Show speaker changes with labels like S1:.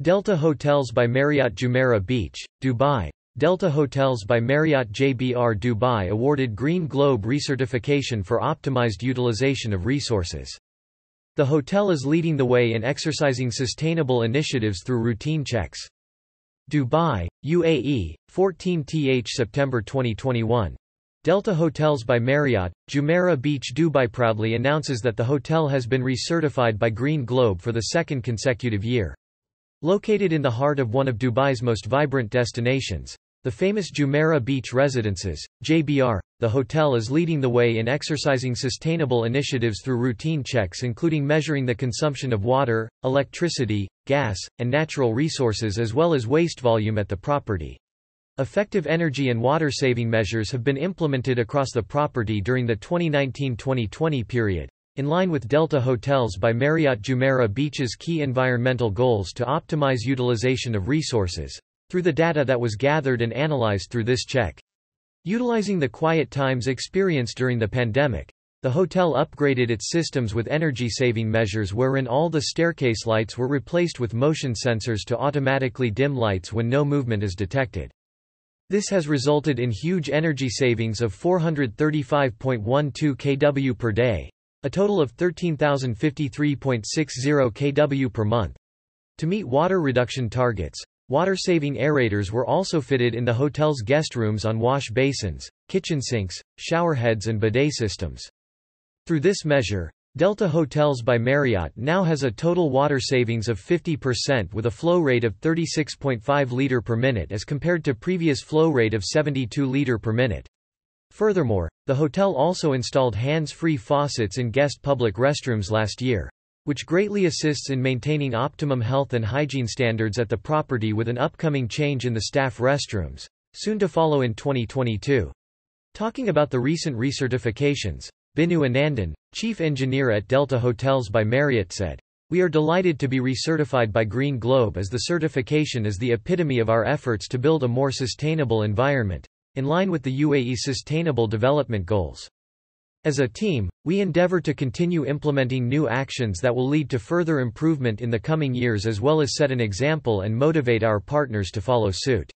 S1: Delta Hotels by Marriott Jumeirah Beach, Dubai. Delta Hotels by Marriott JBR Dubai awarded Green Globe recertification for optimized utilization of resources. The hotel is leading the way in exercising sustainable initiatives through routine checks. Dubai, UAE, 14th September 2021. Delta Hotels by Marriott, Jumeirah Beach Dubai proudly announces that the hotel has been recertified by Green Globe for the second consecutive year. Located in the heart of one of Dubai's most vibrant destinations, the famous Jumeirah Beach Residences, JBR, the hotel is leading the way in exercising sustainable initiatives through routine checks including measuring the consumption of water, electricity, gas, and natural resources as well as waste volume at the property. Effective energy and water saving measures have been implemented across the property during the 2019-2020 period. In line with Delta Hotels by Marriott Jumeirah Beach's key environmental goals to optimize utilization of resources, through the data that was gathered and analyzed through this check. Utilizing the quiet times experienced during the pandemic, the hotel upgraded its systems with energy-saving measures wherein all the staircase lights were replaced with motion sensors to automatically dim lights when no movement is detected. This has resulted in huge energy savings of 435.12 kW per day, a total of 13,053.60 kW per month. To meet water reduction targets, water-saving aerators were also fitted in the hotel's guest rooms on wash basins, kitchen sinks, showerheads and bidet systems. Through this measure, Delta Hotels by Marriott now has a total water savings of 50% with a flow rate of 36.5 liter per minute as compared to previous flow rate of 72 liter per minute. Furthermore, the hotel also installed hands-free faucets in guest public restrooms last year, which greatly assists in maintaining optimum health and hygiene standards at the property with an upcoming change in the staff restrooms, soon to follow in 2022. Talking about the recent recertifications, Binu Anandan, chief engineer at Delta Hotels by Marriott said, We are delighted to be recertified by Green Globe as the certification is the epitome of our efforts to build a more sustainable environment, in line with the UAE's Sustainable Development Goals. As a team, we endeavor to continue implementing new actions that will lead to further improvement in the coming years as well as set an example and motivate our partners to follow suit.